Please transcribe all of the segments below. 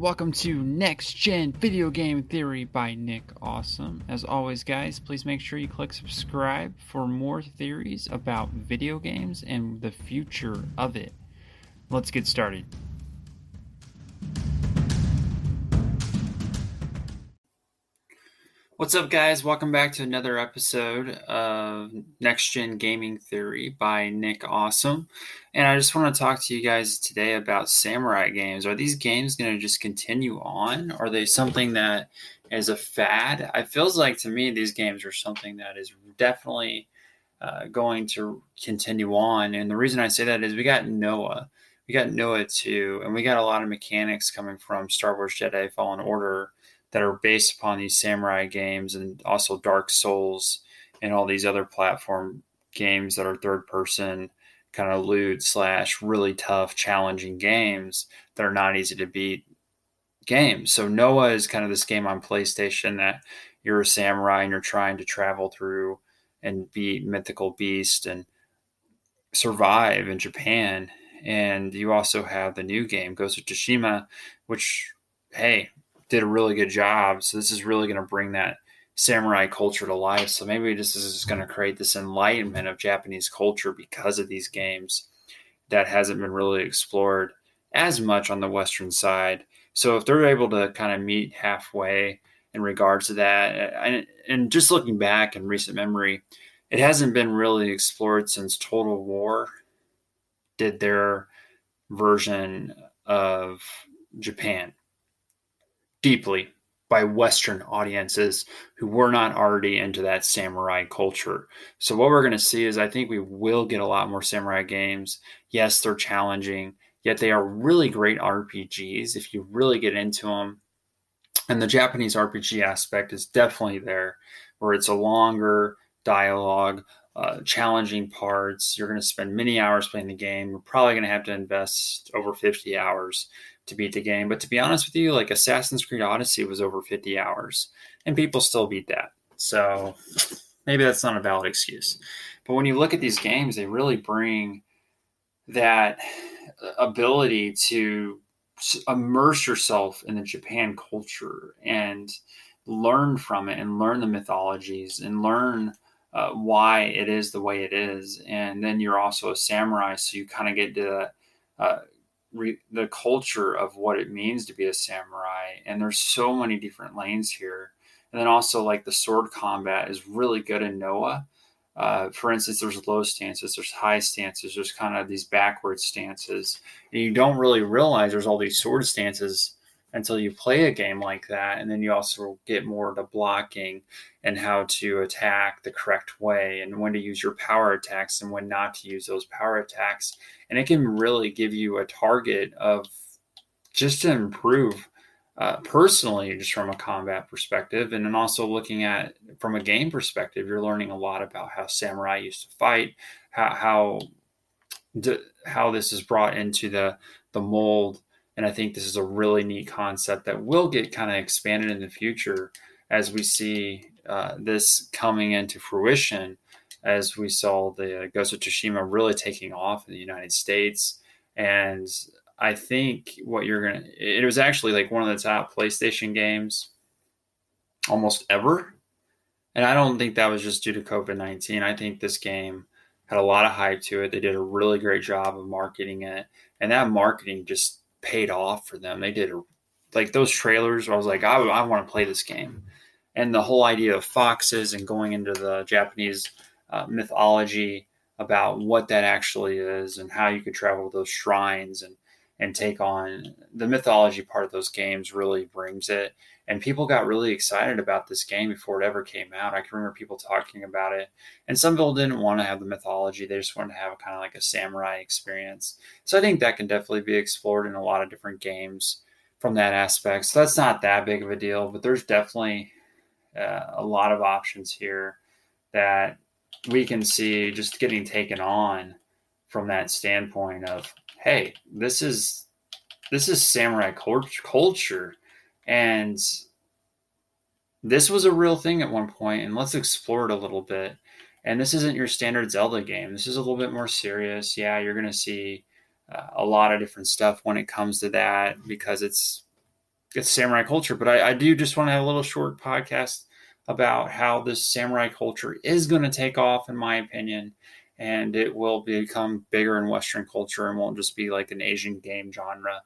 Welcome to Next Gen Video Game Theory by Nick Awesome. As always, guys, please make sure you click subscribe for more theories about video games and the future of it. Let's get started. What's up, guys? Welcome back to another episode of Next Gen Gaming Theory by Nick Awesome. And I just want to talk to you guys today about samurai games. Are these games going to just continue on? Are they something that is a fad? It feels like to me these games are something that is definitely uh, going to continue on. And the reason I say that is we got Noah. We got Noah 2, and we got a lot of mechanics coming from Star Wars Jedi Fallen Order that are based upon these samurai games and also Dark Souls and all these other platform games that are third person kind of loot slash really tough challenging games that are not easy to beat games. So Noah is kind of this game on PlayStation that you're a samurai and you're trying to travel through and beat mythical beast and survive in Japan. And you also have the new game, Ghost of Tsushima, which hey, did a really good job. So this is really going to bring that samurai culture to life. So maybe this is just going to create this enlightenment of Japanese culture because of these games that hasn't been really explored as much on the Western side. So if they're able to kind of meet halfway in regards to that, and, and just looking back in recent memory, it hasn't been really explored since Total War did their version of Japan deeply by Western audiences who were not already into that samurai culture. So, what we're going to see is I think we will get a lot more samurai games. Yes, they're challenging, yet they are really great RPGs if you really get into them. And the Japanese RPG aspect is definitely there, where it's a longer dialogue, uh, challenging parts. You're going to spend many hours playing the game. You're probably going to have to invest over 50 hours to beat the game. But to be honest with you, like Assassin's Creed Odyssey was over 50 hours, and people still beat that. So maybe that's not a valid excuse. But when you look at these games, they really bring that ability to immerse yourself in the Japan culture and learn from it and learn the mythologies and learn uh, why it is the way it is. And then you're also a samurai, so you kind of get to uh, re- the culture of what it means to be a samurai. And there's so many different lanes here. And then also like the sword combat is really good in Noah. Uh, for instance, there's low stances, there's high stances, there's kind of these backward stances, and you don't really realize there's all these sword stances until you play a game like that. And then you also get more to blocking and how to attack the correct way and when to use your power attacks and when not to use those power attacks. And it can really give you a target of just to improve uh, personally, just from a combat perspective. And then also looking at from a game perspective, you're learning a lot about how samurai used to fight, how, how, how this is brought into the, the mold and I think this is a really neat concept that will get kind of expanded in the future as we see uh, this coming into fruition, as we saw the Ghost of Tsushima really taking off in the United States. And I think what you're going to, it was actually like one of the top PlayStation games almost ever. And I don't think that was just due to COVID 19. I think this game had a lot of hype to it. They did a really great job of marketing it. And that marketing just paid off for them. They did like those trailers. I was like, I, I want to play this game, and the whole idea of foxes and going into the Japanese uh, mythology about what that actually is and how you could travel to those shrines and and take on the mythology part of those games really brings it. And people got really excited about this game before it ever came out. I can remember people talking about it. And some people didn't want to have the mythology, they just wanted to have kind of like a samurai experience. So I think that can definitely be explored in a lot of different games from that aspect. So that's not that big of a deal, but there's definitely uh, a lot of options here that we can see just getting taken on from that standpoint of hey, this is this is samurai culture, and this was a real thing at one point, and let's explore it a little bit. And this isn't your standard Zelda game. This is a little bit more serious. Yeah, you're going to see uh, a lot of different stuff when it comes to that because it's it's samurai culture. But I, I do just want to have a little short podcast about how this samurai culture is going to take off, in my opinion, and it will become bigger in Western culture and won't just be like an Asian game genre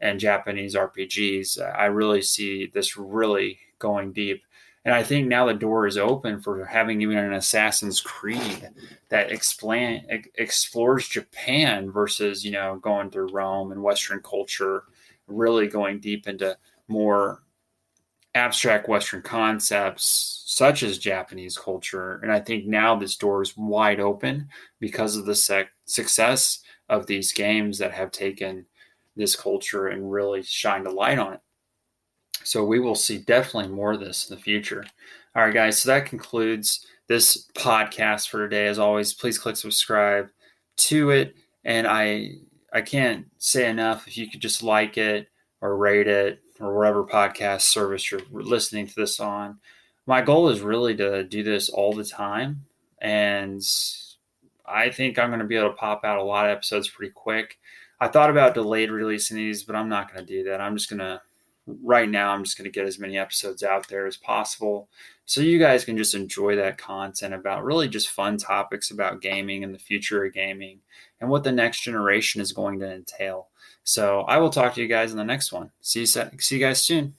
and Japanese RPGs. Uh, I really see this really going deep. And I think now the door is open for having even an Assassin's Creed that explain, explores Japan versus, you know, going through Rome and Western culture, really going deep into more abstract Western concepts such as Japanese culture. And I think now this door is wide open because of the sec- success of these games that have taken this culture and really shined a light on it. So we will see definitely more of this in the future. All right, guys. So that concludes this podcast for today. As always, please click subscribe to it. And I I can't say enough if you could just like it or rate it or whatever podcast service you're listening to this on. My goal is really to do this all the time. And I think I'm going to be able to pop out a lot of episodes pretty quick. I thought about delayed releasing these, but I'm not going to do that. I'm just going to, right now, I'm just going to get as many episodes out there as possible so you guys can just enjoy that content about really just fun topics about gaming and the future of gaming and what the next generation is going to entail. So I will talk to you guys in the next one. See you, see you guys soon.